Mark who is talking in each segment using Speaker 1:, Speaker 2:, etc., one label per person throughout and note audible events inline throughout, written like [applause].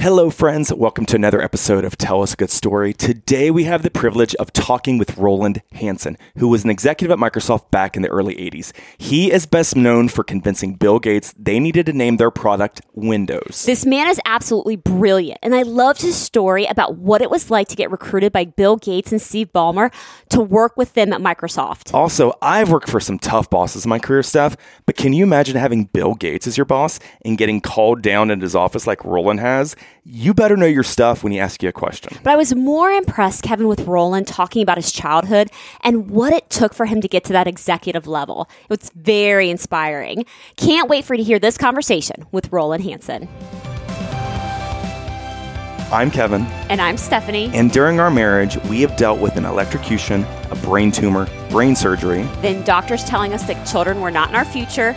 Speaker 1: Hello, friends. Welcome to another episode of Tell Us a Good Story. Today, we have the privilege of talking with Rowland Hanson, who was an executive at Microsoft back in the early 80s. He is best known for convincing Bill Gates they needed to name their product Windows.
Speaker 2: This man is absolutely brilliant, and I loved his story about what it was like to get recruited by Bill Gates and Steve Ballmer to work with them at Microsoft.
Speaker 1: Also, I've worked for some tough bosses in my career Steph, but can you imagine having Bill Gates as your boss and getting called down in his office like Rowland has? You better know your stuff when he asks you a question.
Speaker 2: But I was more impressed, Kevin, with Rowland talking about his childhood and what it took for him to get to that executive level. It was very inspiring. Can't wait for you to hear this conversation with Rowland Hanson.
Speaker 1: I'm Kevin.
Speaker 2: And I'm Stephanie.
Speaker 1: And during our marriage, we have dealt with an electrocution, a brain tumor, brain surgery.
Speaker 2: Then doctors telling us that children were not in our future,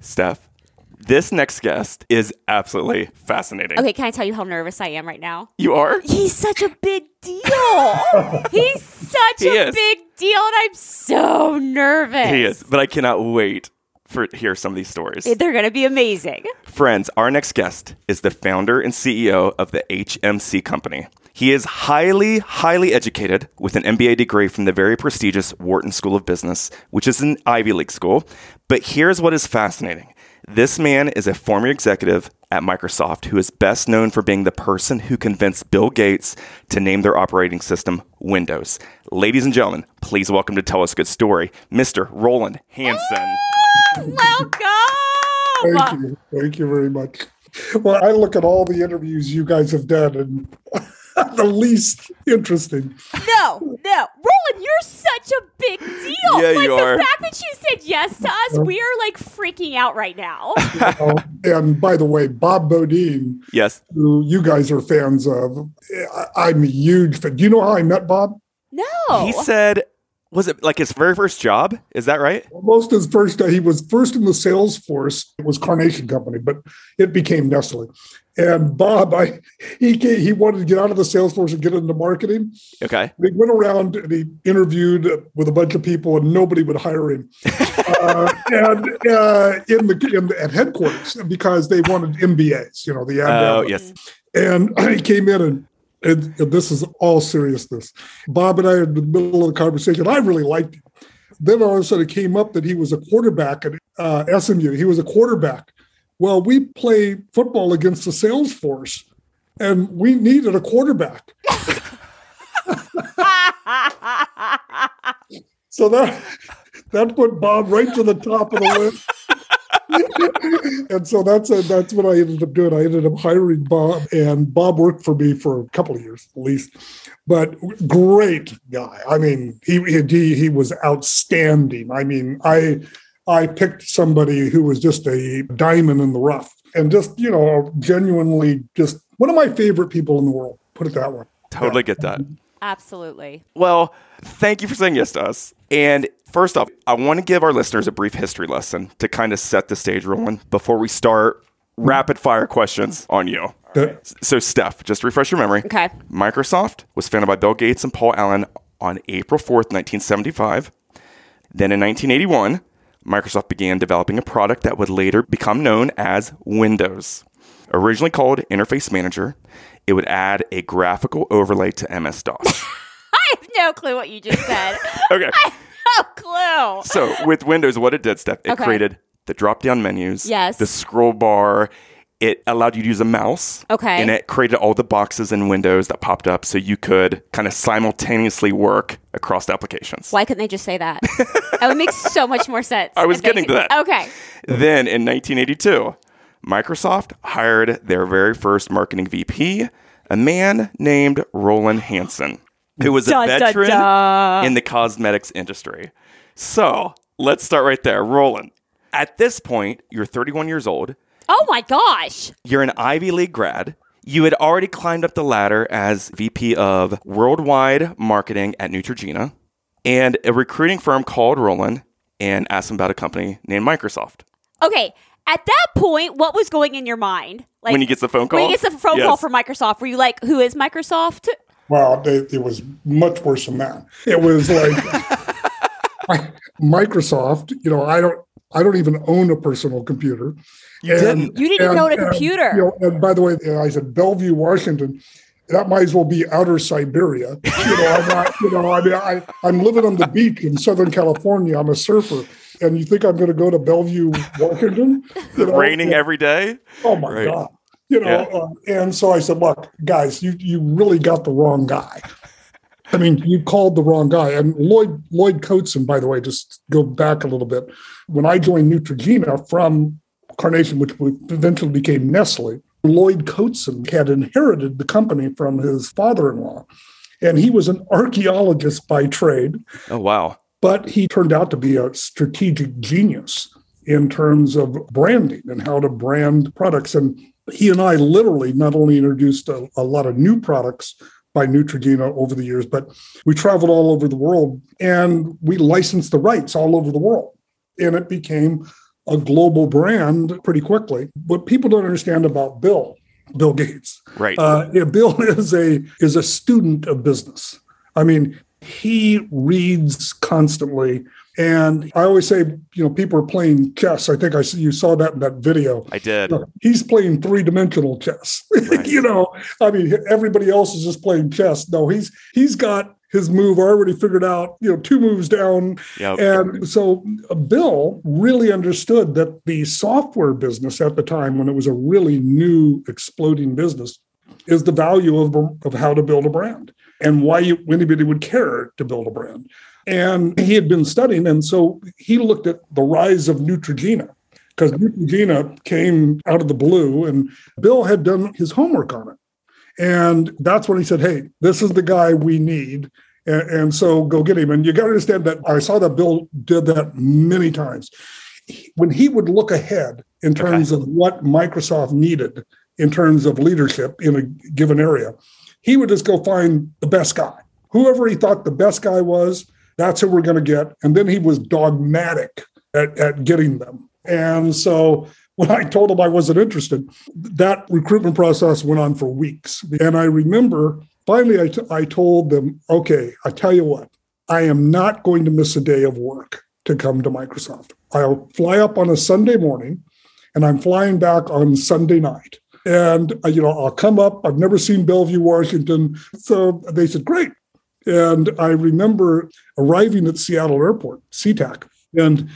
Speaker 1: Steph, this next guest is absolutely fascinating.
Speaker 2: Okay, can I tell you how nervous I am right now?
Speaker 1: You are?
Speaker 2: He's such a big deal. [laughs] He's such
Speaker 1: He
Speaker 2: a
Speaker 1: is.
Speaker 2: big deal, and I'm so nervous.
Speaker 1: He is, but I cannot wait for to hear some of these stories.
Speaker 2: Eh, they're going to be amazing.
Speaker 1: Friends, our next guest is the founder and CEO of the HMC Company. He is highly, highly educated with an MBA degree from the very prestigious Wharton School of Business, which is an Ivy League school. But here's what is fascinating this man is a former executive at Microsoft who is best known for being the person who convinced Bill Gates to name their operating system Windows. Ladies and gentlemen, please welcome to tell us a good story, Mr. Rowland Hanson.
Speaker 2: Welcome.
Speaker 3: Thank you. Thank you very much. Well, I look at all the interviews you guys have done and [laughs] the least interesting.
Speaker 2: No, no. Rowland, you're such a big deal.
Speaker 1: Yeah,
Speaker 2: like
Speaker 1: you
Speaker 2: the
Speaker 1: are.
Speaker 2: fact that you said yes to us, we are like freaking out right now. [laughs]
Speaker 3: Uh, and by the way, Bob Beaudine,
Speaker 1: Yes.
Speaker 3: who you guys are fans of, I- I'm a huge fan. Do you know how I met Bob?
Speaker 2: No.
Speaker 1: He said, was it like his very first job? Is that right?
Speaker 3: Most his first, he was first in the sales force. It was Carnation Company, but it became Nestle. And Bob, I he ca- he wanted to get out of the sales force and get into marketing.
Speaker 1: Okay.
Speaker 3: He went around and he interviewed with a bunch of people, and nobody would hire him. [laughs] uh, and uh, in the in the, at headquarters because they wanted MBAs, you know, the
Speaker 1: Oh,
Speaker 3: ad-
Speaker 1: yes.
Speaker 3: And [clears throat] he came in and. And, and this is all seriousness. Bob and I, in the middle of the conversation, I really liked him. Then all of a sudden, it came up that he was a quarterback at uh, SMU. He was a quarterback. Well, we play football against the sales force, and we needed a quarterback. [laughs] So that that put Bob right to the top of the list. and so that's a, that's what I ended up doing. I ended up hiring Bob, and Bob worked for me for a couple of years at least. But great guy. I mean, he he he was outstanding. I mean, I I picked somebody who was just a diamond in the rough, and just you know, genuinely just one of my favorite people in the world. Put it that way.
Speaker 1: Totally get that.
Speaker 2: Absolutely.
Speaker 1: Well, thank you for saying yes to us. And first off, I want to give our listeners a brief history lesson to kind of set the stage Rowland before we start rapid fire questions on you.
Speaker 3: That-
Speaker 1: So, Steph, just to refresh your memory.
Speaker 2: Okay.
Speaker 1: Microsoft was founded by Bill Gates and Paul Allen on April 4th, 1975. Then in 1981, Microsoft began developing a product that would later become known as Windows. Originally called Interface Manager, it would add a graphical overlay to MS DOS. [laughs]
Speaker 2: I have no clue what you just said. [laughs]
Speaker 1: okay. [laughs]
Speaker 2: no clue.
Speaker 1: So with Windows, what it did, Steph, it
Speaker 2: Okay.
Speaker 1: created the drop-down menus,
Speaker 2: Yes.
Speaker 1: the scroll bar. It allowed you to use a mouse.
Speaker 2: Okay.
Speaker 1: And it created all the boxes and Windows that popped up so you could kind of simultaneously work across the applications.
Speaker 2: Why couldn't they just say that? [laughs] that would make so much more sense.
Speaker 1: I was
Speaker 2: if they
Speaker 1: getting to that. [laughs]
Speaker 2: Okay.
Speaker 1: Then in 1982, Microsoft hired their very first marketing VP, a man named Rowland Hanson, who was a veteran in the cosmetics industry. So let's start right there. Roland, at this point, you're 31 years old.
Speaker 2: Oh my gosh.
Speaker 1: You're an Ivy League grad. You had already climbed up the ladder as VP of Worldwide Marketing at Neutrogena, and a recruiting firm called Rowland and asked him about a company named Microsoft.
Speaker 2: Okay, at that point, what was going in your mind? Like
Speaker 1: when he gets the phone call?
Speaker 2: when he gets the phone
Speaker 1: Yes.
Speaker 2: call from Microsoft, were you like, "Who is Microsoft?"
Speaker 3: Well, it, it was much worse than that. It was like [laughs] Microsoft. You know, I don't, I don't even own a personal computer.
Speaker 1: You didn't.
Speaker 2: You didn't even own a
Speaker 3: and,
Speaker 2: computer.
Speaker 3: you know, and by the way, I said Bellevue, Washington. That might as well be outer Siberia. [laughs] You know, I'm not. You know, I mean, I, I'm living on the beach in Southern California. I'm a surfer, and you think I'm going to go to Bellevue, Washington? [laughs] You know,
Speaker 1: Raining every day?
Speaker 3: Oh my
Speaker 1: Right.
Speaker 3: god! You know, uh, and so I said, "Look, guys, you you really got the wrong guy. I mean, you called the wrong guy." And Lloyd Lloyd Cotsen, by the way, just go back a little bit. When I joined Neutrogena from Carnation, which eventually became Nestle, Lloyd Cotsen had inherited the company from his father-in-law, and he was an archaeologist by trade
Speaker 1: Oh, wow.
Speaker 3: but he turned out to be a strategic genius in terms of branding and how to brand products. And he and I literally not only introduced a, a lot of new products by Neutrogena over the years, but we traveled all over the world and we licensed the rights all over the world. And it became a global brand pretty quickly. What people don't understand about Bill, Bill Gates,
Speaker 1: Right.
Speaker 3: uh, yeah, [laughs] Bill is a is a student of business. I mean, he reads constantly, and I always say, you know, people are playing chess. I think I see- you saw that in that video.
Speaker 1: I did.
Speaker 3: He's playing three dimensional chess. [laughs]
Speaker 1: Right.
Speaker 3: you know, I mean, everybody else is just playing chess. No, he's he's got his move already figured out. You know, two moves down,
Speaker 1: Yep.
Speaker 3: and so uh, Bill really understood that the software business at the time, when it was a really new, exploding business, is the value of, of how to build a brand and why you, anybody would care to build a brand. And he had been studying, and so he looked at the rise of Neutrogena because Neutrogena came out of the blue, and Bill had done his homework on it. And that's when he said, Hey, this is the guy we need. And, and so go get him. And you got to understand that I saw that Bill did that many times. When he would look ahead in terms of what Microsoft needed in terms of leadership in a given area, he would just go find the best guy. Whoever he thought the best guy was, that's who we're going to get. And then he was dogmatic at, at getting them. And so when I told them I wasn't interested, that recruitment process went on for weeks. And I remember finally I, t- I told them, okay, I tell you what, I am not going to miss a day of work to come to Microsoft. I'll fly up on a Sunday morning and I'm flying back on Sunday night. And, uh, you know, I'll come up. I've never seen Bellevue, Washington. So they said, great. And I remember arriving at Seattle Airport, SeaTac, and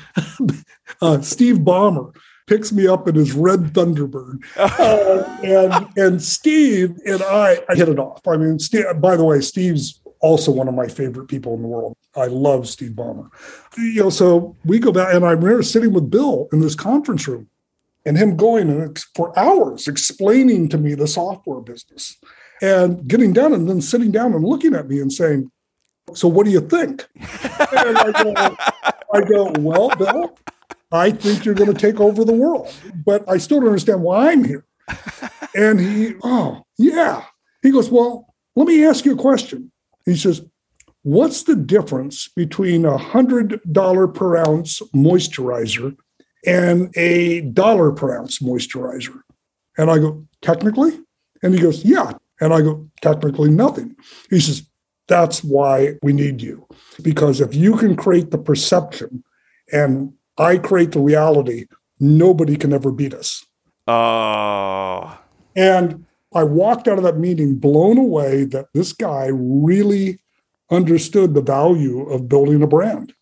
Speaker 3: [laughs] uh, Steve Ballmer picks me up in his red Thunderbird, [laughs] uh, and and Steve and I, I hit it off. I mean, Steve, by the way, Steve's also one of my favorite people in the world. I love Steve Ballmer. You know, so we go back, and I remember sitting with Bill in this conference room, and him going for hours explaining to me the software business, and getting down, and then sitting down and looking at me and saying, "So, what do you think?" [laughs] And I go, I go, "Well, Bill." I think you're going to take over the world, but I still don't understand why I'm here. And he, oh, yeah. He goes, Well, let me ask you a question. He says, What's the difference between a $100 per ounce moisturizer and a dollar per ounce moisturizer? And I go, Technically? And he goes, Yeah. And I go, Technically, nothing. He says, That's why we need you. Because if you can create the perception and I create the reality, nobody can ever beat us.
Speaker 1: Oh,
Speaker 3: And I walked out of that meeting blown away that this guy really understood the value of building a brand.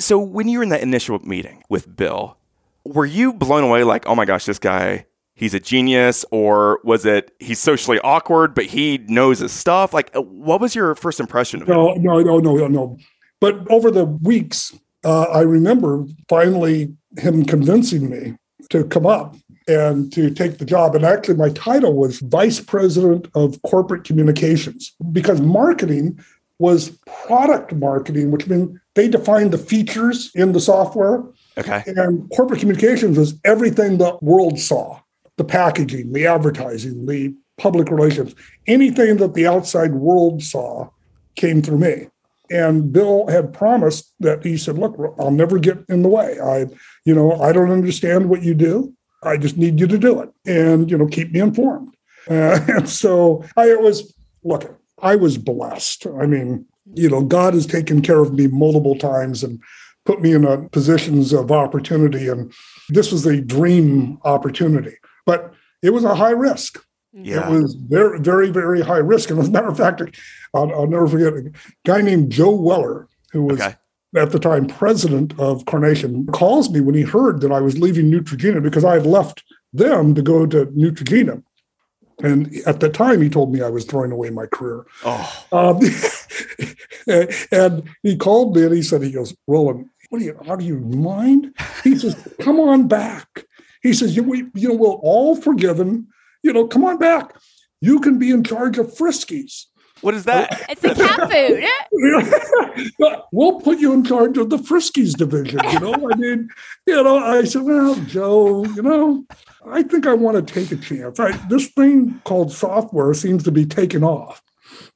Speaker 1: so when you were in that initial meeting with Bill, were you blown away like, oh my gosh, this guy, he's a genius? Or was it he's socially awkward, but he knows his stuff? Like, uh, what was your first impression of him?
Speaker 3: No, no, no, no, no. But over the weeks, uh, I remember finally him convincing me to come up and to take the job. And actually, my title was Vice President of Corporate Communications because marketing was product marketing, which means they defined the features in the software.
Speaker 1: Okay.
Speaker 3: And corporate communications was everything the world saw the packaging, the advertising, the public relations. Anything that the outside world saw came through me. And Bill had promised that he said, "Look, I'll never get in the way. I, you know, I don't understand what you do. I just need you to do it, and you know, keep me informed." Uh, [laughs] and so I it was look. I was blessed. I mean, you know, God has taken care of me multiple times and put me in a positions of opportunity, and this was a dream opportunity. But it was a high risk.
Speaker 1: Yeah.
Speaker 3: It was very, very, very high risk. And as a matter of fact, I'll, I'll never forget a guy named Joe Weller, who was
Speaker 1: Okay.
Speaker 3: at the time president of Carnation, calls me when he heard that I was leaving Neutrogena because I had left them to go to Neutrogena. And at the time, he told me I was throwing away my career.
Speaker 1: Oh,
Speaker 3: Um, [laughs] and he called me and he said, he goes, Rowland, what do you, how do you mind? He says, come on back. He says, you, we, you know, we're all forgiven. You know, come on back. You can be in charge of Friskies.
Speaker 1: what is that? [laughs]
Speaker 2: It's the cat food. [laughs]
Speaker 3: we'll put you in charge of the Friskies division. You know, I mean, you know, I said, well, Joe, you know, I think I want to take a chance. I, this thing called software seems to be taking off.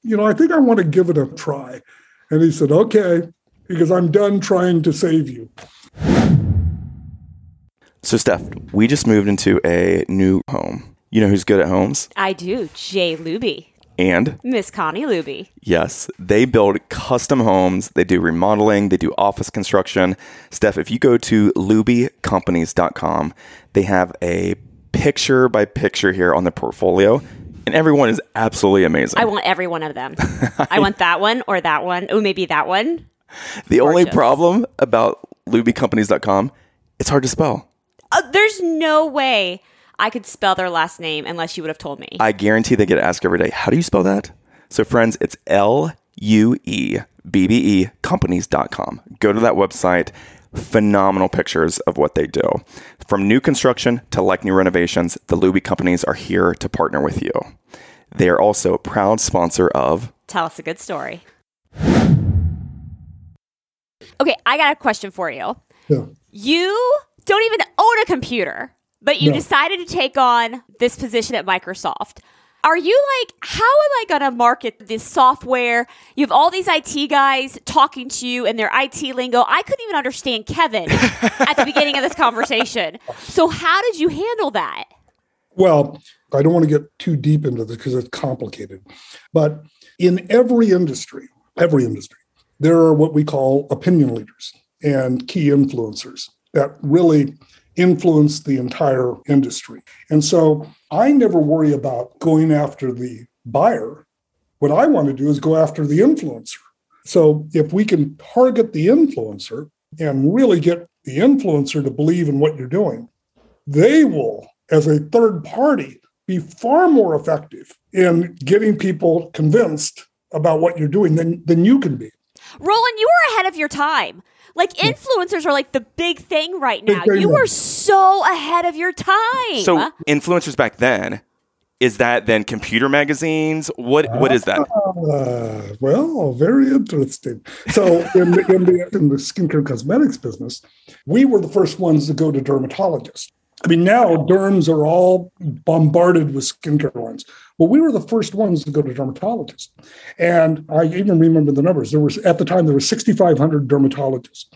Speaker 3: You know, I think I want to give it a try. And he said, okay, because I'm done trying to save you.
Speaker 1: So, Steph, we just moved into a new home. You know who's good at homes?
Speaker 2: I do. Jay Luebbe.
Speaker 1: And
Speaker 2: Miss Connie Luebbe.
Speaker 1: yes, they build custom homes. They do remodeling. They do office construction. Steph, if you go to luebbecompanies.com, they have a picture by picture here on the portfolio, and everyone is absolutely amazing.
Speaker 2: I want every one of them. I want that one or that one. Oh, maybe that one.
Speaker 1: the only problem about luebbecompanies.com, it's hard to spell.
Speaker 2: Uh, there's no way I could spell their last name unless you would have told me.
Speaker 1: I guarantee they get asked every day, how do you spell that? So, friends, it's L U E B B E companies.com. Go to that website. Phenomenal pictures of what they do. From new construction to like new renovations, the Luebbe companies are here to partner with you. They are also a proud sponsor of
Speaker 2: Tell us a good story. Okay, I got a question for you.
Speaker 3: Yeah.
Speaker 2: You don't even own a computer, but you
Speaker 3: No.
Speaker 2: decided to take on this position at Microsoft. Are you like, how am I going to market this software? You have all these IT guys talking to you in their IT lingo. I couldn't even understand Kevin [laughs] at the beginning of this conversation. So, how did you handle that?
Speaker 3: Well, I don't want to get too deep into this because it's complicated. But in every industry, every industry, there are what we call opinion leaders and key influencers that really influence the entire industry. And so I never worry about going after the buyer. What I want to do is go after the influencer. So if we can target the influencer and really get the influencer to believe in what you're doing, they will, as a third party, be far more effective in getting people convinced about what you're doing than, than you can be.
Speaker 2: Rowland, you were ahead of your time. Like influencers are like the big thing right now. You
Speaker 3: now.
Speaker 2: were so ahead of your time.
Speaker 1: So influencers back then, is that then computer magazines? What what is that?
Speaker 3: Uh, well, very interesting. So, in the, in the in the skincare cosmetics business, we were the first ones to go to dermatologists. I mean, now derms are all bombarded with skincare lines. Well, we were the first ones to go to dermatologists, and I even remember the numbers. There was at the time there were 6,500 dermatologists,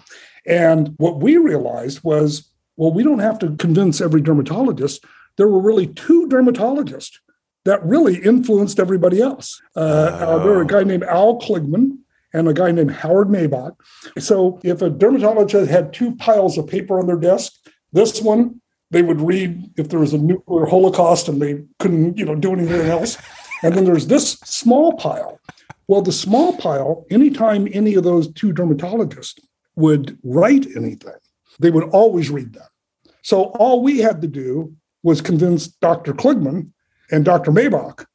Speaker 3: and what we realized was, well, we don't have to convince every dermatologist. There were really two dermatologists that really influenced everybody else. Uh, uh, there were a guy named Al Kligman and a guy named Howard Maibach. So if a dermatologist had two piles of paper on their desk, this one they would read if there was a nuclear holocaust and they couldn't, you know, do anything else. And then there's this small pile. Well, the small pile, anytime any of those two dermatologists would write anything, they would always read that. So all we had to do was convince Dr. Kligman and Dr. Maibach,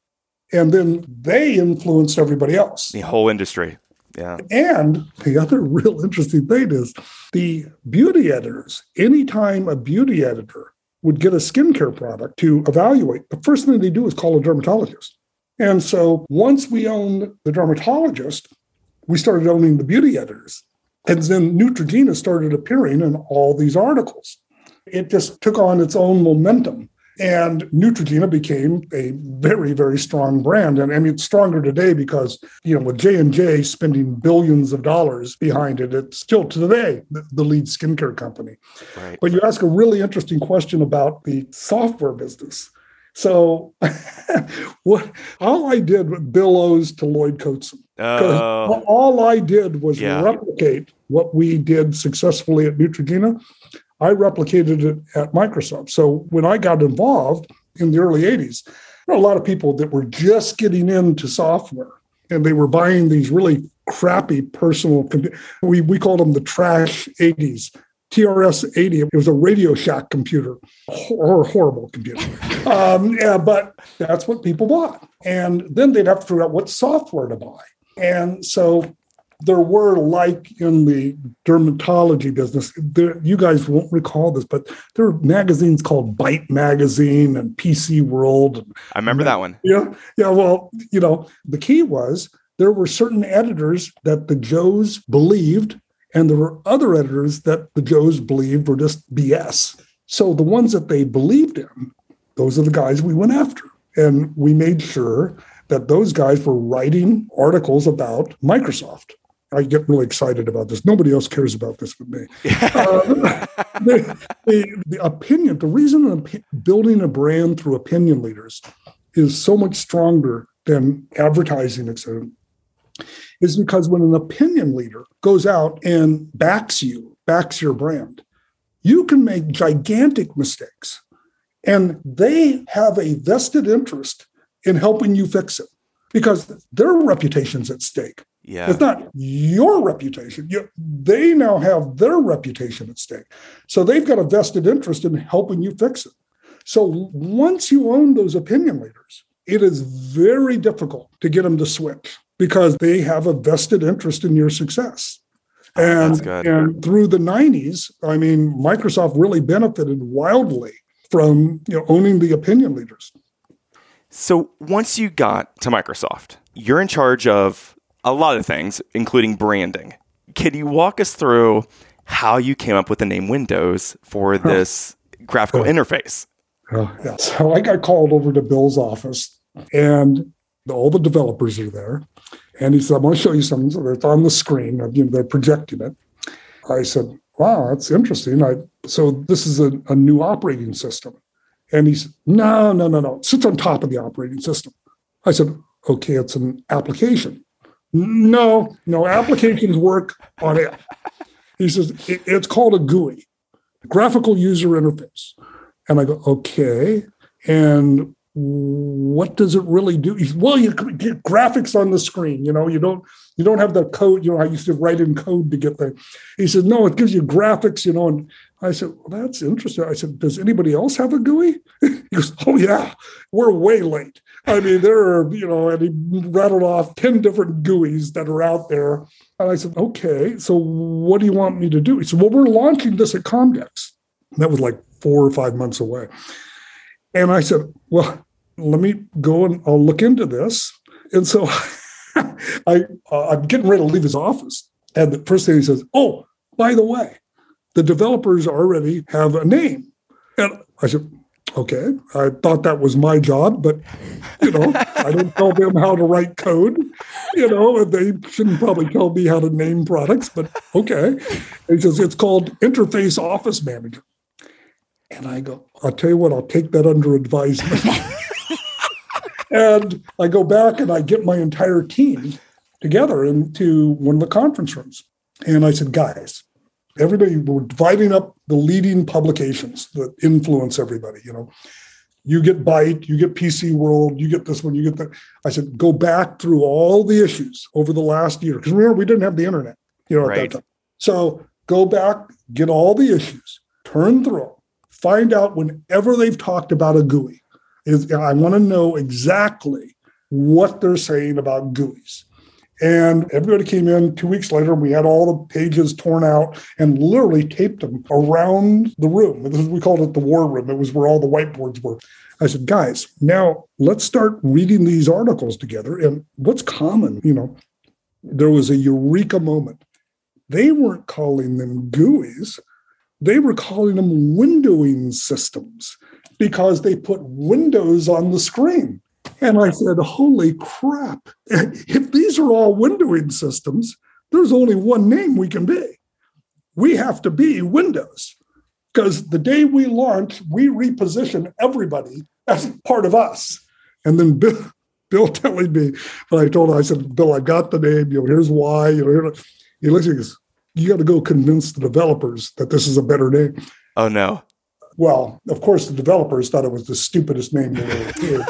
Speaker 3: and then they influenced everybody else.
Speaker 1: The whole industry. Yeah.
Speaker 3: And the other [laughs] real interesting thing is the beauty editors, anytime a beauty editor would get a skincare product to evaluate, the first thing they do is call a dermatologist. And so once we owned the dermatologist, we started owning the beauty editors. And then Neutrogena started appearing in all these articles. It just took on its own momentum. And Neutrogena became a very, very strong brand. And I mean, it's stronger today because, you know, with J&J spending billions of dollars behind it, it's still today the, the lead skincare company. Right. But you ask a really interesting question about the software business. So [laughs] what all I did with Bill O's to Lloyd Cotsen. Oh. All I did was yeah. replicate what we did successfully at Neutrogena I replicated it at Microsoft. So when I got involved in the early 80s, there were a lot of people that were just getting into software and they were buying these really crappy personal we we called them the trash 80s TRS 80 it was a Radio Shack computer or horrible computer. [laughs] Um, yeah, but that's what people bought. And then they'd have to figure out what software to buy. And so there were like in the dermatology business there, you guys won't recall this but there were magazines called Byte magazine and pc world
Speaker 1: i remember that one.
Speaker 3: Yeah yeah well you know the key was there were certain editors that the joes believed and there were other editors that the joes believed were just bs so the ones that they believed in those are the guys we went after. And we made sure that those guys were writing articles about Microsoft. I get really excited about this. Nobody else cares about this but me. [laughs] uh, [laughs] the, the, the, opinion, the reason building a brand through opinion leaders is so much stronger than advertising, etc., is because when an opinion leader goes out and backs you, backs your brand, you can make gigantic mistakes. And they have a vested interest in helping you fix it because their reputation's at stake.
Speaker 1: Yeah.
Speaker 3: It's not your reputation. You, they now have their reputation at stake. So they've got a vested interest in helping you fix it. So once you own those opinion leaders, it is very difficult to get them to switch because they have a vested interest in your success. Oh, and, and through the 90s, I mean, Microsoft really benefited wildly from you know, owning the opinion leaders.
Speaker 1: So once you got to Microsoft, you're in charge of a lot of things, including branding. Can you walk us through how you came up with the name Windows for this graphical interface?
Speaker 3: Oh, yeah. So I got called over to Bill's office, and all the developers are there. And he said, I want to show you something So that's on the screen. You know, they're projecting it." I said, "Wow, that's interesting." I so this is a, a new operating system, and he said, "No, no, no, no. It sits on top of the operating system." I said, "Okay, it's an application." No, no, applications work on it. He says, it's called a GUI, graphical user interface. And I go, okay. And what does it really do? Well, you get graphics on the screen. You know, you don't you don't have the code. You know, I used to write in code to get there. He said, no, it gives you graphics. You know, and I said, well, that's interesting. I said, does anybody else have a GUI? [laughs] he goes, oh yeah, we're way late. I mean, there are, you know, and he rattled off 10 different GUIs that are out there. And I said, okay, so what do you want me to do? He said, well, we're launching this at Comdex. that was like four or five months away. And I said, well, let me go and I'll look into this. And so [laughs] I, uh, I'm getting ready to leave his office. And the first thing he says, oh, by the way, the developers already have a name. And I said, okay, I thought that was my job, but you know, [laughs] I don't tell them how to write code. You know, they shouldn't probably tell me how to name products, but okay. He says it's called Interface Office Manager. And I go, I'll tell you what, I'll take that under advisement. [laughs] and I go back and I get my entire team together into one of the conference rooms. And I said, guys, everybody we're dividing up the leading publications that influence everybody you know. You get byte you get pc world you get this one you get that. I said go back through all the issues over the last year because remember we didn't have the internet you know at right. that time. So go back get all the issues turn through find out whenever they've talked about a gui is i want to know exactly what they're saying about guis and everybody came in two weeks later. We had all the pages torn out and literally taped them around the room. We called it the war room. It was where all the whiteboards were. I said, guys, now let's start reading these articles together. And what's common, you know, there was a eureka moment. They weren't calling them GUIs, they were calling them windowing systems. because they put Windows on the screen. And I said, Holy crap. If these are all windowing systems, there's only one name we can be. We have to be Windows. Because the day we launch, we reposition everybody as part of us. And then Bill, Bill telling me, but I told him, I said, Bill, I got the name, you know, here's why. You know, he looks at me, goes, you got to go convince the developers that this is a better name.
Speaker 1: Oh no.
Speaker 3: Well, of course, the developers thought it was the stupidest name they ever heard.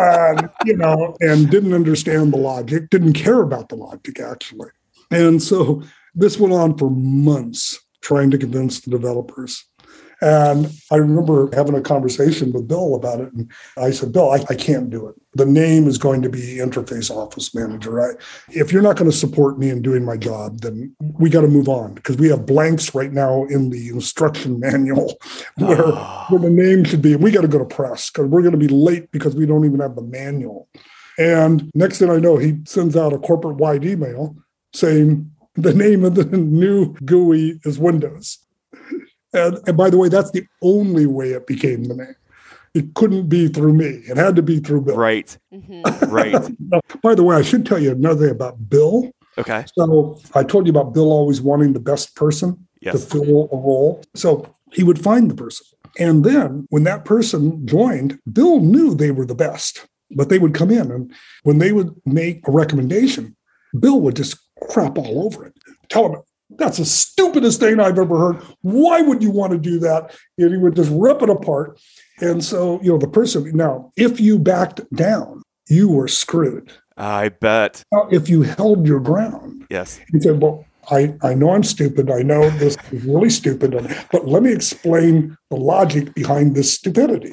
Speaker 3: Um, you know, and didn't understand the logic, didn't care about the logic actually. And so this went on for months trying to convince the developers. And I remember having a conversation with Bill about it. And I said, Bill, I, I can't do it. The name is going to be Interface Office Manager. Right? If you're not going to support me in doing my job, then we got to move on because we have blanks right now in the instruction [laughs] manual where, oh. where the name should be. And we got to go to press because we're going to be late because we don't even have the manual. And next thing I know, he sends out a corporate wide email saying the name of the [laughs] new GUI is Windows. And, and by the way, that's the only way it became the name. It couldn't be through me. It had to be through Bill.
Speaker 1: Right. Mm-hmm. [laughs] right. [laughs]
Speaker 3: by the way, I should tell you another thing about Bill.
Speaker 1: Okay.
Speaker 3: So I told you about Bill always wanting the best person yes. to fill a role. So he would find the person. And then when that person joined, Bill knew they were the best, but they would come in and when they would make a recommendation, Bill would just crap all over it. Tell him that's the stupidest thing I've ever heard. Why would you want to do that? And he would just rip it apart. And so, you know, the person now, if you backed down, you were screwed.
Speaker 1: I bet.
Speaker 3: Now, if you held your ground,
Speaker 1: yes.
Speaker 3: He said, Well, I, I know I'm stupid. I know this is really stupid, but let me explain the logic behind this stupidity.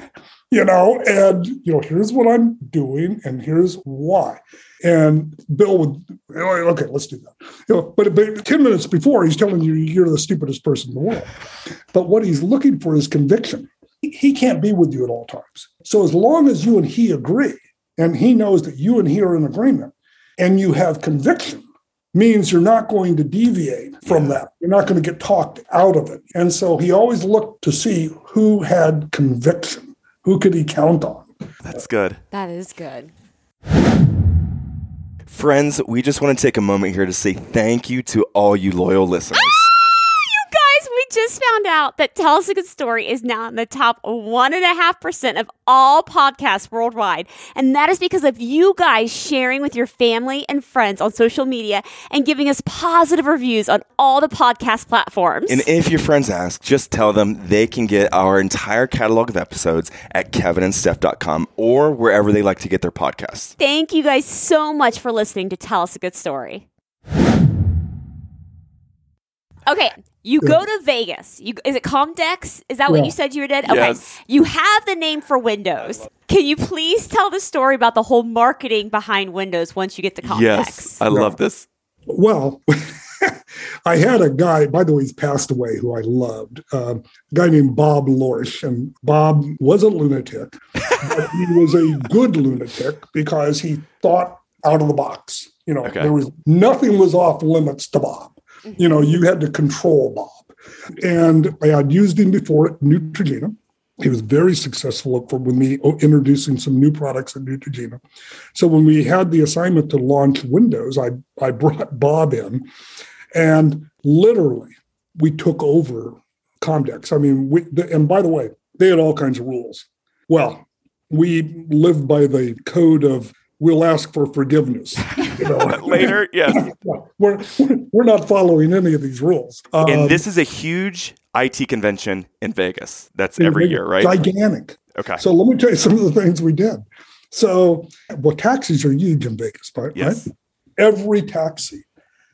Speaker 3: You know, and you know, here's what I'm doing, and here's why. And Bill would, okay, let's do that. You know, but, but 10 minutes before, he's telling you you're the stupidest person in the world. But what he's looking for is conviction. He can't be with you at all times. So as long as you and he agree, and he knows that you and he are in agreement, and you have conviction, means you're not going to deviate from that. You're not going to get talked out of it. And so he always looked to see who had conviction, who could he count on.
Speaker 1: That's good.
Speaker 2: That is good.
Speaker 1: Friends, we just want to take a moment here to say thank you to all you loyal listeners
Speaker 2: just found out that Tell Us a Good Story is now in the top 1.5% of all podcasts worldwide. And that is because of you guys sharing with your family and friends on social media and giving us positive reviews on all the podcast platforms.
Speaker 1: And if your friends ask, just tell them they can get our entire catalog of episodes at kevinandsteph.com or wherever they like to get their podcasts.
Speaker 2: Thank you guys so much for listening to Tell Us a Good Story. Okay, you go to Vegas. You is it Comdex? Is that yeah. what you said you were did? Okay.
Speaker 1: Yes.
Speaker 2: You have the name for Windows. Can you please tell the story about the whole marketing behind Windows once you get to Comdex?
Speaker 1: Yes, I love this.
Speaker 3: Well, [laughs] I had a guy, by the way, he's passed away, who I loved, um, a guy named Bob Lorsch. And Bob was a lunatic, but he was a good lunatic because he thought out of the box. You know, okay. there was nothing was off limits to Bob. You know, you had to control Bob. And I had used him before at Neutrogena. He was very successful for with me introducing some new products at Neutrogena. So when we had the assignment to launch Windows, I, I brought Bob in and literally we took over Comdex. I mean, we, and by the way, they had all kinds of rules. Well, we lived by the code of we'll ask for forgiveness.
Speaker 1: You know? [laughs] Later, yes. [laughs]
Speaker 3: we're, we're not following any of these rules.
Speaker 1: Um, and this is a huge IT convention in Vegas. That's every Vegas, year, right?
Speaker 3: Gigantic.
Speaker 1: Okay.
Speaker 3: So let me tell you some of the things we did. So, well, taxis are huge in Vegas, right?
Speaker 1: Yes.
Speaker 3: Every taxi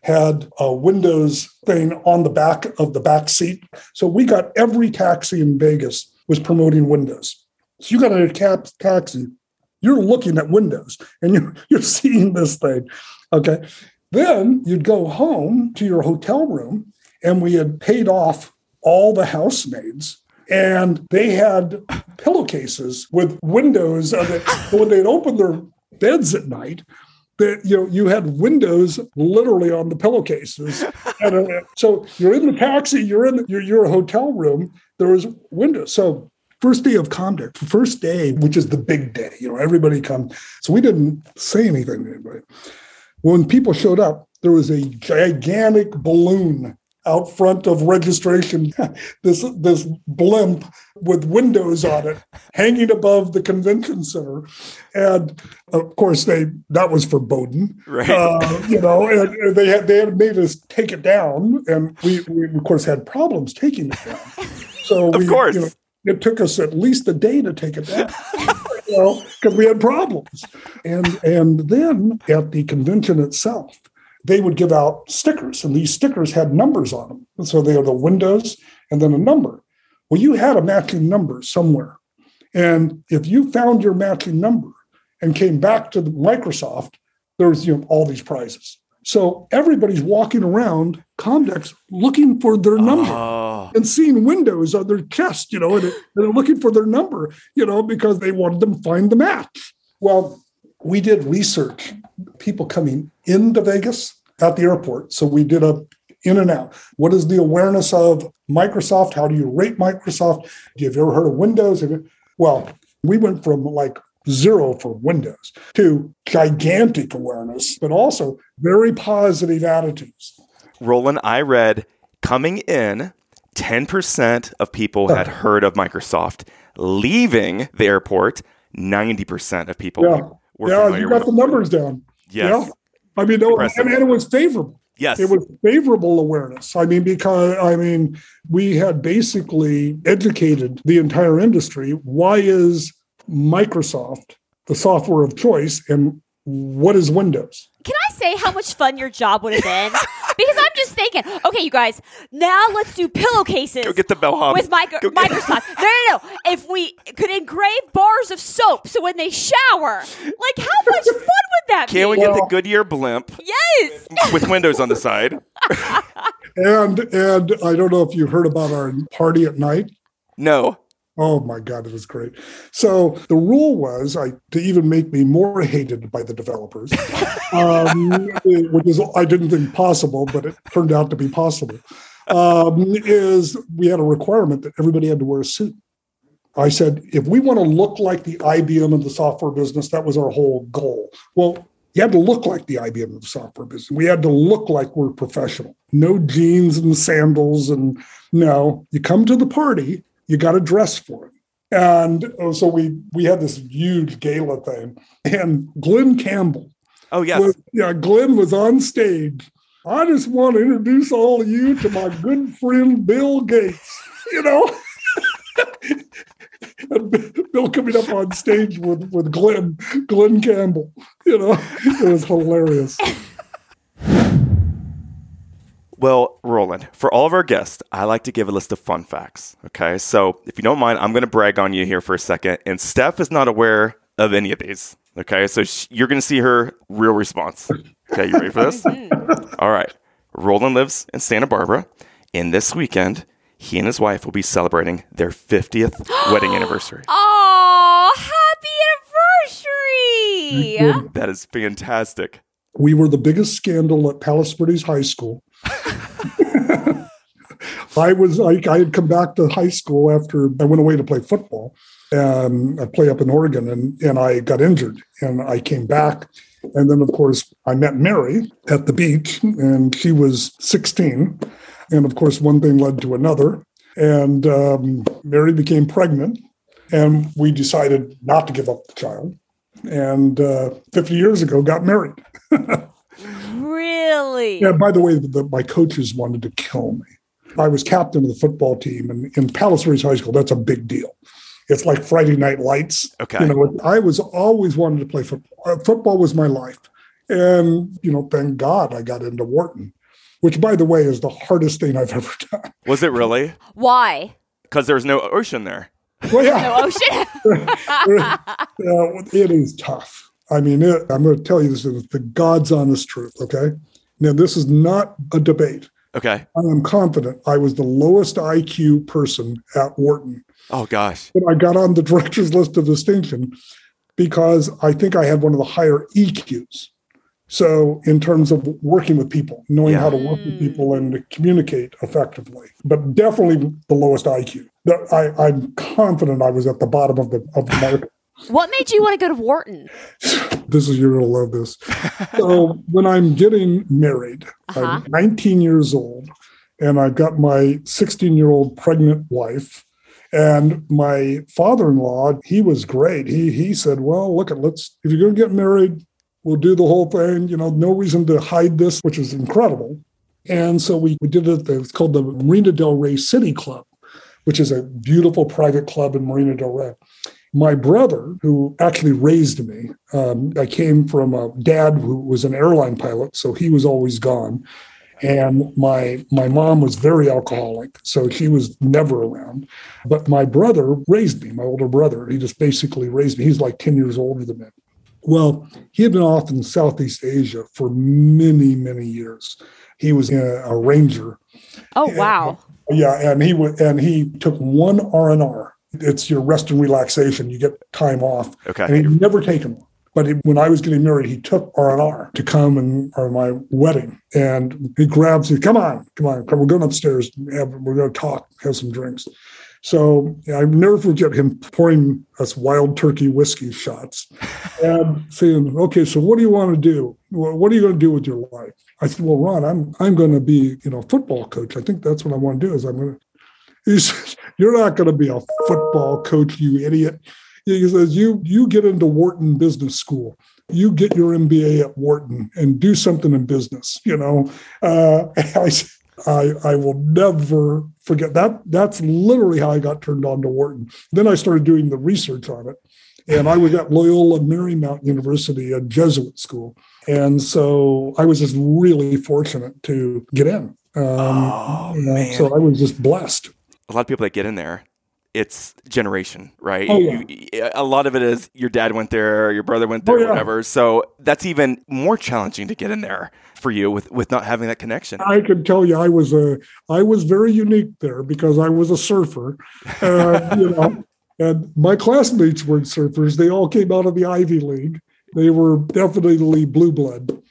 Speaker 3: had a Windows thing on the back of the back seat. So we got every taxi in Vegas was promoting Windows. So you got a cab taxi you're looking at windows and you're, [laughs] you're seeing this thing. Okay. Then you'd go home to your hotel room, and we had paid off all the housemaids and they had [clears throat] pillowcases with windows of it. when they'd open their beds at night, that you know you had windows literally on the pillowcases and uh, so you're in the taxi you're in the, your, your hotel room there was windows so First day of Comdex, first day, which is the big day, you know, everybody comes. So we didn't say anything to anybody. When people showed up, there was a gigantic balloon out front of registration, [laughs] this this blimp with windows on it hanging above the convention center, and of course they that was for Bowdoin,
Speaker 1: Right.
Speaker 3: Uh, you know, and they had they had made us take it down, and we, we of course had problems taking it down. So [laughs]
Speaker 1: Of course.
Speaker 3: you know, it took us at least a day to take it down. [laughs] You know, because we had problems, and and then at the convention itself, they would give out stickers, and these stickers had numbers on them. And so they are the windows and then a number. Well, you had a matching number somewhere. And if you found your matching number and came back to Microsoft, there was you know all these prizes. So everybody's walking around Comdex looking for their number
Speaker 1: Oh,
Speaker 3: and seeing windows on their chest, you know, and, they're looking for their number, you know, because they wanted them to find the match. Well, we did research, people coming into Vegas at the airport. So we did a in and out. What is the awareness of Microsoft? How do you rate Microsoft? Have you ever heard of Windows? Well, we went from like zero for Windows to gigantic awareness, but also very positive attitudes.
Speaker 1: Rowland, I read coming in, 10% of people had heard of Microsoft. Leaving the airport, 90% of people
Speaker 3: Yeah.
Speaker 1: were
Speaker 3: yeah,
Speaker 1: familiar
Speaker 3: you got the numbers down.
Speaker 1: Yes.
Speaker 3: Yeah. I mean, no, and, and it was favorable.
Speaker 1: Yes.
Speaker 3: It was favorable awareness. I mean, because I mean, we had basically educated the entire industry. Why is Microsoft the software of choice, and what is Windows?
Speaker 2: Can I say how much fun your job would have been? because I'm just thinking, okay, you guys, now let's do pillowcases
Speaker 1: Go get the bellhop.
Speaker 2: with micro-
Speaker 1: get- [laughs]
Speaker 2: Microsoft. no, no, no. If we could engrave bars of soap so when they shower, like how much fun would that be?
Speaker 1: Can we
Speaker 2: be?
Speaker 1: get the Goodyear blimp
Speaker 2: yes.
Speaker 1: with windows on the side? [laughs]
Speaker 3: And and I don't know if you heard about our party at night.
Speaker 1: No.
Speaker 3: Oh my God, it was great. So the rule was I to even make me more hated by the developers, um, [laughs] which is I didn't think possible, but it turned out to be possible. Um, is we had a requirement that everybody had to wear a suit. I said, if we want to look like the IBM of the software business, that was our whole goal. Well, you had to look like the IBM of the software business. We had to look like we're professional. No jeans and sandals, and no, you come to the party, you got to dress for it. And oh, so we we had this huge gala thing, and Glen Campbell
Speaker 1: Oh, yes.
Speaker 3: was, yeah, Glen was on stage. I just want to introduce all of you to my good friend Bill Gates. You know, [laughs] and Bill coming up on stage with with Glen Glen Campbell. You know, it was hilarious.
Speaker 1: Well, Rowland, for all of our guests, I like to give a list of fun facts. Okay. So if you don't mind, I'm going to brag on you here for a second. And Steph is not aware of any of these. Okay. So sh- you're going to see her real response. Okay. You ready for this? Mm-hmm. all right. Rowland lives in Santa Barbara. And this weekend, he and his wife will be celebrating their 50th [gasps] wedding anniversary.
Speaker 2: Oh, happy anniversary!
Speaker 1: That is fantastic.
Speaker 3: We were the biggest scandal at Palos Verdes High School. [laughs] I was I, I had come back to high school after I went away to play football. Um, I play up in Oregon, and and I got injured, and I came back, and then of course I met Mary at the beach, and she was 16, and of course one thing led to another, and um, Mary became pregnant, and we decided not to give up the child, and uh, 50 years ago got married. [laughs]
Speaker 2: Really?
Speaker 3: Yeah, by the way, the, my coaches wanted to kill me. I was captain of the football team, and in Palos Verdes High School, that's a big deal. It's like Friday Night Lights.
Speaker 1: Okay.
Speaker 3: You know, I was always wanted to play football. Uh, Football was my life, and you know, thank God I got into Wharton, which, by the way, is the hardest thing I've [laughs] ever done.
Speaker 1: Was it really?
Speaker 2: Why?
Speaker 1: Because there's no ocean there.
Speaker 3: Well, yeah,
Speaker 2: No ocean. [laughs]
Speaker 3: Yeah, it is tough. I mean, it, I'm going to tell you this is the God's honest truth. Okay. Now, this is not a debate.
Speaker 1: Okay.
Speaker 3: I am confident I was the lowest IQ person at Wharton.
Speaker 1: Oh, gosh.
Speaker 3: But I got on the [laughs] director's list of distinction because I think I had one of the higher EQs. So, in terms of working with people, knowing
Speaker 1: Yeah.
Speaker 3: how to work with mm. people and to communicate effectively, but definitely the lowest IQ. that I, I'm confident I was at the bottom of the of the market.
Speaker 2: What made you want to go to Wharton? [sighs]
Speaker 3: this is you're gonna love this. So [laughs] when I'm getting married,
Speaker 2: Uh-huh.
Speaker 3: I'm 19 years old, and I've got my 16 year old pregnant wife. And my father-in-law, he was great. He he said, "Well, look at let's if you're going to get married, we'll do the whole thing. You know, no reason to hide this, which is incredible." And so we, we did it. It's called the Marina Del Rey City Club, which is a beautiful private club in Marina Del Rey my brother, who actually raised me, um, I came from a dad who was an airline pilot, so he was always gone. And my my mom was very alcoholic, so she was never around. But my brother raised me, my older brother. He just basically raised me. He's like 10 years older than me. Well, he had been off in Southeast Asia for many, many years. He was a, a ranger.
Speaker 2: Oh, wow.
Speaker 3: Yeah, and he would and he took one R and R. It's your rest and relaxation. You get time off.
Speaker 1: Okay.
Speaker 3: And he'd never taken one. But he- when I was getting married, he took R and R to come and or my wedding, and he grabs me. Come on, come on, come. We're going upstairs. Have, we're going to talk, have some drinks. So I never forget him pouring us wild turkey whiskey shots [laughs] and saying, "Okay, so what do you want to do? What are you going to do with your life?" I said, "Well, Ron, I'm I'm going to be you know a football coach. I think that's what I want to do. Is I'm going to." He says, "You're not going to be a football coach, you idiot." He says, "You you get into Wharton Business School. You get your MBA at Wharton and do something in business." You know, uh, [laughs] I I I will never forget that. That's literally how I got turned on to Wharton. Then I started doing the research on it, and I was at Loyola Marymount University, a Jesuit school, and so I was just really fortunate to get in. Um,
Speaker 1: Oh, man.
Speaker 3: So I was just blessed.
Speaker 1: A lot of people that get in there, it's generation, right?
Speaker 3: Oh, yeah.
Speaker 1: You- a lot of it is your dad went there, your brother went there,
Speaker 3: Oh, yeah.
Speaker 1: whatever. So that's even more challenging to get in there for you with with not having that connection.
Speaker 3: I can tell you, I was a, I was very unique there because I was a surfer, uh, [laughs] you know, and my classmates weren't surfers. They all came out of the Ivy League. They were definitely blue blood,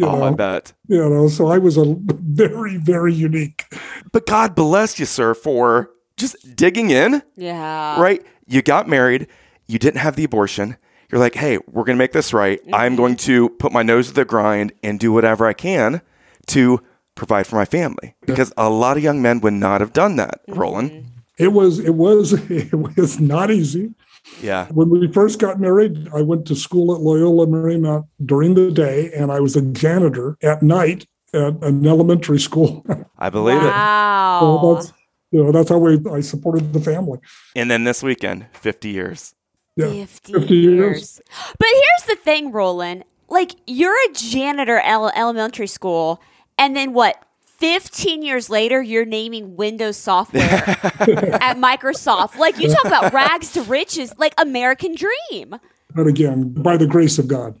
Speaker 3: you
Speaker 1: oh, I bet.
Speaker 3: You know, so I was a very, very unique.
Speaker 1: But God bless you, sir, for just digging in,
Speaker 2: Yeah.
Speaker 1: right? You got married, you didn't have the abortion. You're like, hey, we're going to make this right. I'm going to put my nose to the grind and do whatever I can to provide for my family. Because a lot of young men would not have done that, mm-hmm. Rowland.
Speaker 3: It was, it was, [laughs] it was not easy.
Speaker 1: Yeah.
Speaker 3: When we first got married, I went to school at Loyola Marymount during the day, and I was a janitor at night at an elementary school. [laughs]
Speaker 1: I believe it.
Speaker 3: So
Speaker 2: Wow.
Speaker 3: that's you know that's how we, I supported the family.
Speaker 1: And then this weekend, 50 years.
Speaker 3: Yeah,
Speaker 2: 50,
Speaker 3: 50
Speaker 2: years.
Speaker 3: years.
Speaker 2: But here's the thing, Rowland. Like, you're a janitor at elementary school, and then what? 15 years later, you're naming Windows software [laughs] at Microsoft. Like, you talk about rags to riches, like American dream.
Speaker 3: But again, by the grace of God.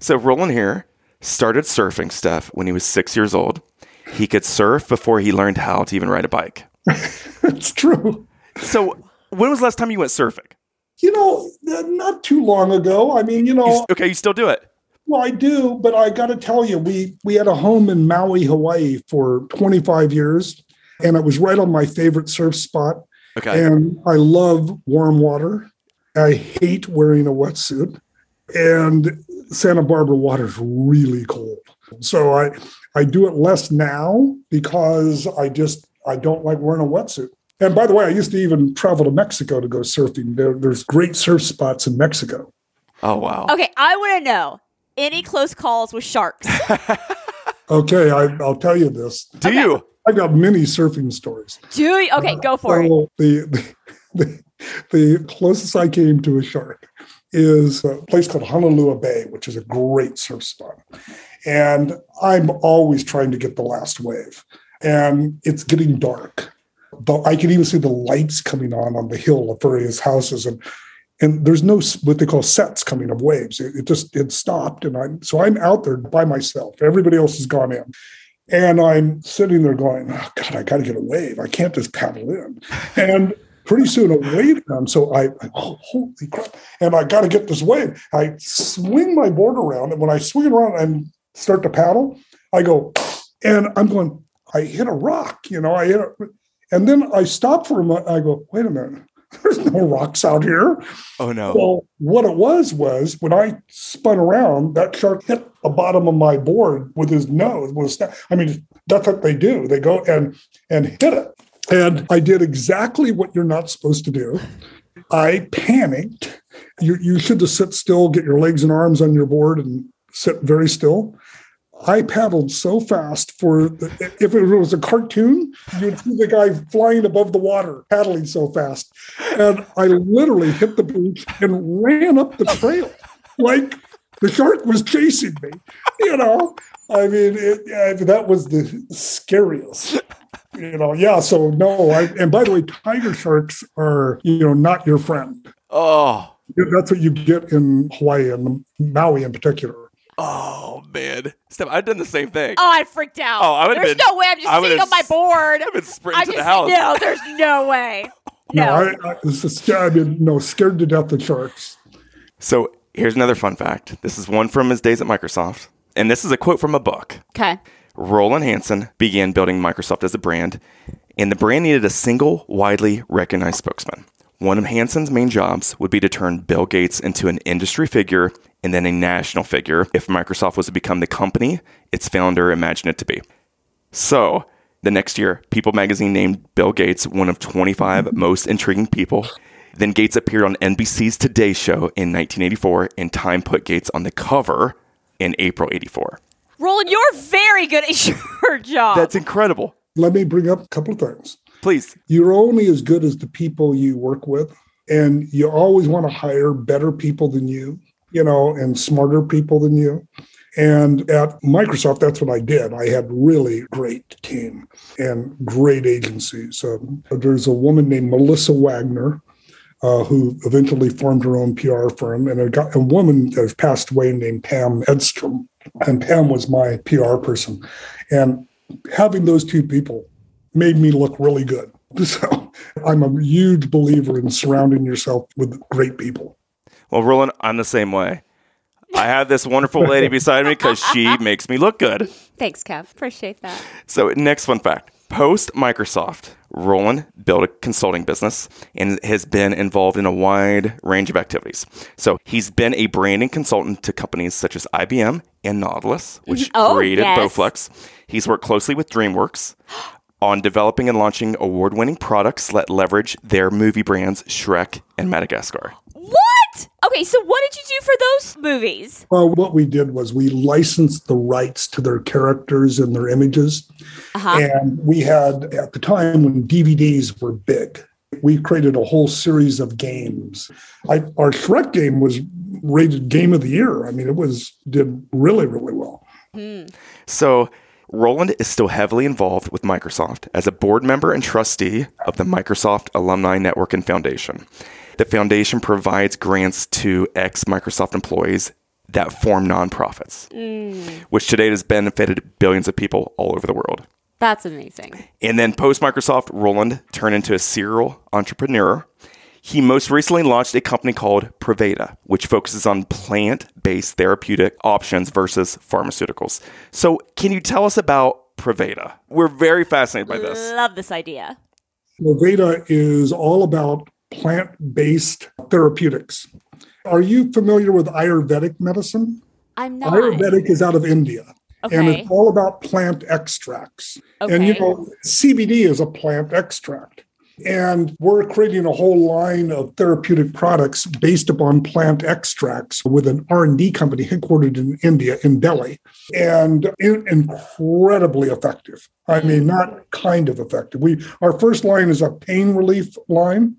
Speaker 1: So Rowland here started surfing stuff when he was six years old. He could surf before he learned how to even ride a bike. [laughs]
Speaker 3: That's true.
Speaker 1: So when was the last time you went surfing?
Speaker 3: You know, not too long ago. I mean, you
Speaker 1: You
Speaker 3: know,
Speaker 1: s- okay, you still do it.
Speaker 3: well, I do, but I got to tell you, we we had a home in Maui, Hawaii, for 25 years, and it was right on my favorite surf spot.
Speaker 1: Okay.
Speaker 3: And I love warm water. I hate wearing a wetsuit. And Santa Barbara water is really cold. So I I do it less now because I just I don't like wearing a wetsuit. And by the way, I used to even travel to Mexico to go surfing. There, there's great surf spots in Mexico.
Speaker 1: oh wow.
Speaker 2: Okay, I want to know any close calls with sharks. [laughs]
Speaker 3: Okay, I, I'll tell you this.
Speaker 1: Do you?
Speaker 3: I've got many surfing stories.
Speaker 2: Do you? Okay, go for it.
Speaker 3: So the, the, [laughs] the closest I came to a shark is a place called Honolua Bay, which is a great surf spot. And I'm always trying to get the last wave. And it's getting dark. but I can even see the lights coming on on the hill of various houses, and and there's no what they call sets coming of waves. It, it just it stopped, and I'm so I'm out there by myself. Everybody else has gone in, and I'm sitting there going, oh, God, I got to get a wave. I can't just paddle in, and pretty soon a wave comes. So I, I oh, holy crap. And I got to get this wave. I swing my board around. And when I swing it around and start to paddle, I go, and I'm going, I hit a rock, you know, I hit a, and then I stop for a minute. I go, wait a minute. [laughs] There's no rocks out here.
Speaker 1: Oh no.
Speaker 3: Well, what it was was when I spun around, that shark hit the bottom of my board with his nose. Was I mean, that's what they do. They go and and hit it. And I did exactly what you're not supposed to do. I panicked. You, you should just sit still, get your legs and arms on your board, and sit very still. I paddled so fast for if it was a cartoon, you'd see the guy flying above the water, paddling so fast. And I literally hit the beach and ran up the trail like the shark was chasing me. You know, I mean, it, that was the scariest you know, yeah. So no, I, and by the way, tiger sharks are, you know, not your friend.
Speaker 1: Oh,
Speaker 3: that's what you get in Hawaii and Maui in particular.
Speaker 1: Oh man, Steph, I've done the same thing.
Speaker 2: Oh, I freaked out.
Speaker 1: Oh, I would
Speaker 2: There's
Speaker 1: been,
Speaker 2: no way I'm just
Speaker 1: I
Speaker 2: sitting on my board.
Speaker 1: I've been sprinting to
Speaker 2: just,
Speaker 1: the house.
Speaker 2: No, there's no way. [laughs] No,
Speaker 3: no I, I, this is, I mean, no, scared to death of sharks.
Speaker 1: So here's another fun fact. This is one from his days at Microsoft, and this is a quote from a book.
Speaker 2: Okay.
Speaker 1: Rowland Hanson began building Microsoft as a brand, and the brand needed a single, widely recognized spokesman. One of Hanson's main jobs would be to turn Bill Gates into an industry figure and then a national figure if Microsoft was to become the company its founder imagined it to be. So, the next year, People magazine named Bill Gates one of 25 most intriguing people. Then Gates appeared on NBC's Today Show in 1984, and Time put Gates on the cover in April 84.
Speaker 2: Rowland, you're very good at [laughs] your job.
Speaker 1: That's incredible.
Speaker 3: Let me bring up a couple of things.
Speaker 1: Please.
Speaker 3: You're only as good as the people you work with, and you always want to hire better people than you, you know, and smarter people than you. And at Microsoft, that's what I did. I had really great team and great agencies. Um, there's a woman named Melissa Waggener, uh, who eventually formed her own PR firm, and a, a woman that has passed away named Pam Edstrom and Pam was my PR person. And having those two people made me look really good. [laughs] So I'm a huge believer in surrounding yourself with great people.
Speaker 1: Well, Rowland, I'm the same way. I have this wonderful lady beside me because she makes me look good.
Speaker 2: Thanks, Kev. Appreciate that.
Speaker 1: So, next fun fact post Microsoft, Rowland built a consulting business and has been involved in a wide range of activities. So, he's been a branding consultant to companies such as IBM and Nautilus, which mm-hmm.
Speaker 2: oh,
Speaker 1: created
Speaker 2: yes.
Speaker 1: Bowflex. He's worked closely with DreamWorks [gasps] on developing and launching award winning products that leverage their movie brands Shrek and Madagascar.
Speaker 2: What? Okay, so what did you do for those movies?
Speaker 3: Well, what we did was we licensed the rights to their characters and their images. Uh-huh. And we had, at the time when DVDs were big, we created a whole series of games. I, our Shrek game was rated Game of the Year. I mean, it was did really, really well.
Speaker 1: Hmm. So Rowland is still heavily involved with Microsoft as a board member and trustee of the Microsoft Alumni Network and Foundation. The foundation provides grants to ex Microsoft employees that form nonprofits, mm. which today has benefited billions of people all over the world.
Speaker 2: That's amazing.
Speaker 1: And then post Microsoft, Rowland turned into a serial entrepreneur. He most recently launched a company called Proveda, which focuses on plant based therapeutic options versus pharmaceuticals. So, can you tell us about Proveda? We're very fascinated by this.
Speaker 2: Love this idea.
Speaker 3: Proveda is all about plant based therapeutics. Are you familiar with Ayurvedic medicine?
Speaker 2: I'm not.
Speaker 3: Ayurvedic is out of India. Okay. And it's all about plant extracts. Okay. And you know, CBD is a plant extract. And we're creating a whole line of therapeutic products based upon plant extracts with an R&D company headquartered in India, in Delhi, and incredibly effective. I mean, mm-hmm. not kind of effective. We Our first line is a pain relief line.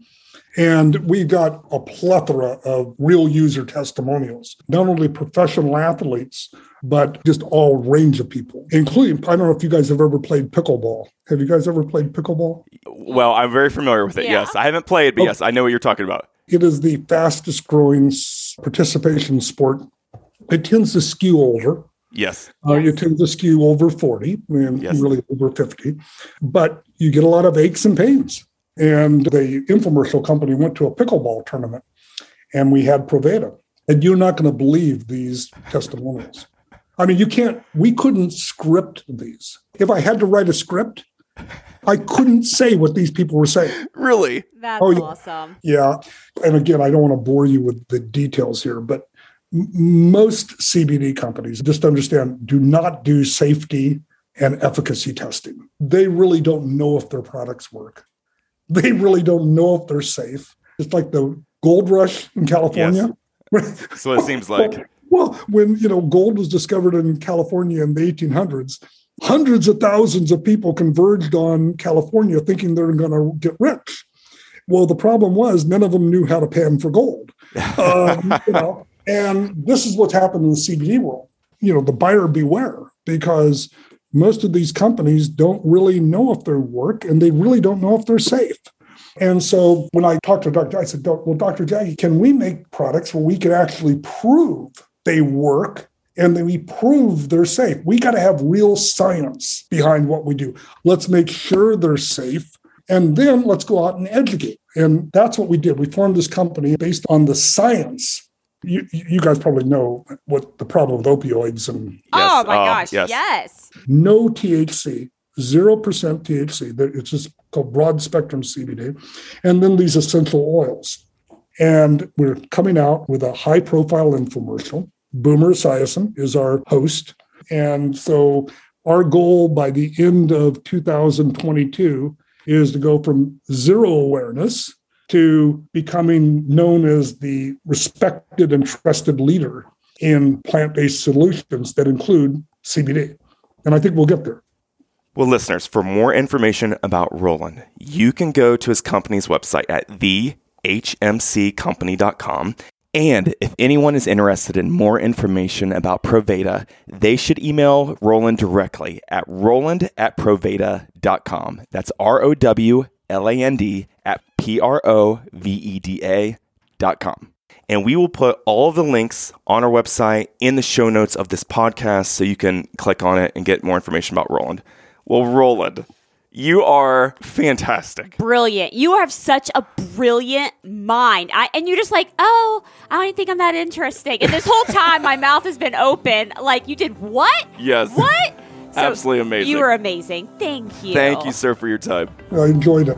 Speaker 3: And we got a plethora of real user testimonials, not only professional athletes, but just all range of people, including, I don't know if you guys have ever played pickleball. Have you guys ever played pickleball?
Speaker 1: Well, I'm very familiar with it.
Speaker 2: Yeah.
Speaker 1: Yes. I haven't played, but
Speaker 3: Oh.
Speaker 1: yes, I know what you're talking about.
Speaker 3: It is the fastest growing participation sport. It tends to skew older.
Speaker 1: Yes.
Speaker 3: Uh, you tend to skew over 40 and
Speaker 1: Yes.
Speaker 3: really over 50, but you get a lot of aches and pains. And the infomercial company went to a pickleball tournament and we had Proveda. And you're not going to believe these testimonials. I mean, you can't, we couldn't script these. If I had to write a script, I couldn't say what these people were saying.
Speaker 1: Really?
Speaker 2: That's
Speaker 3: Oh, yeah.
Speaker 2: awesome.
Speaker 3: Yeah. And again, I don't want to bore you with the details here, but m- most CBD companies, just understand, do not do safety and efficacy testing. They really don't know if their products work. They really don't know if they're safe. It's like the gold rush in California.
Speaker 1: That's what it seems [laughs] like.
Speaker 3: Well, when you know gold was discovered in California in the 1800s, hundreds of thousands of people converged on California thinking they're going to get rich. Well, the problem was none of them knew how to pan for gold. [laughs] Um, you know, and this is what's happened in the CBD world. You know, the buyer beware because most of these companies don't really know if they work and they really don't know if they're safe. And so when I talked to Dr. I said, well, Dr. Jackie, can we make products where we can actually prove they work and that we prove they're safe? We got to have real science behind what we do. Let's make sure they're safe. And then let's go out and educate. And that's what we did. We formed this company based on the science. You, you guys probably know what the problem with opioids and
Speaker 2: oh my
Speaker 1: Oh,
Speaker 2: gosh.
Speaker 1: yes.
Speaker 2: Yes.
Speaker 3: No THC, 0% THC. It's just called broad spectrum CBD. And then these essential oils. And we're coming out with a high profile infomercial. Boomer Esiason is our host. And so our goal by the end of 2022 is to go from zero awareness to becoming known as the respected and trusted leader in plant based solutions that include CBD. And I think we'll get there.
Speaker 1: Well, listeners, for more information about Rowland, you can go to his company's website at thehmccompany.com. And if anyone is interested in more information about Proveda, they should email Rowland directly at rowland at proveda.com. That's R O W L A N D at P R O V E D A dot com. And we will put all of the links on our website in the show notes of this podcast so you can click on it and get more information about Rowland. Well, Rowland, you are fantastic.
Speaker 2: Brilliant. You have such a brilliant mind. I, and you're just like, oh, I don't even think I'm that interesting. And this whole time, my mouth has been open. Like, you did what?
Speaker 1: Yes.
Speaker 2: What? So
Speaker 1: Absolutely amazing.
Speaker 2: You were amazing. Thank you.
Speaker 1: Thank you, sir, for your time.
Speaker 3: I enjoyed it.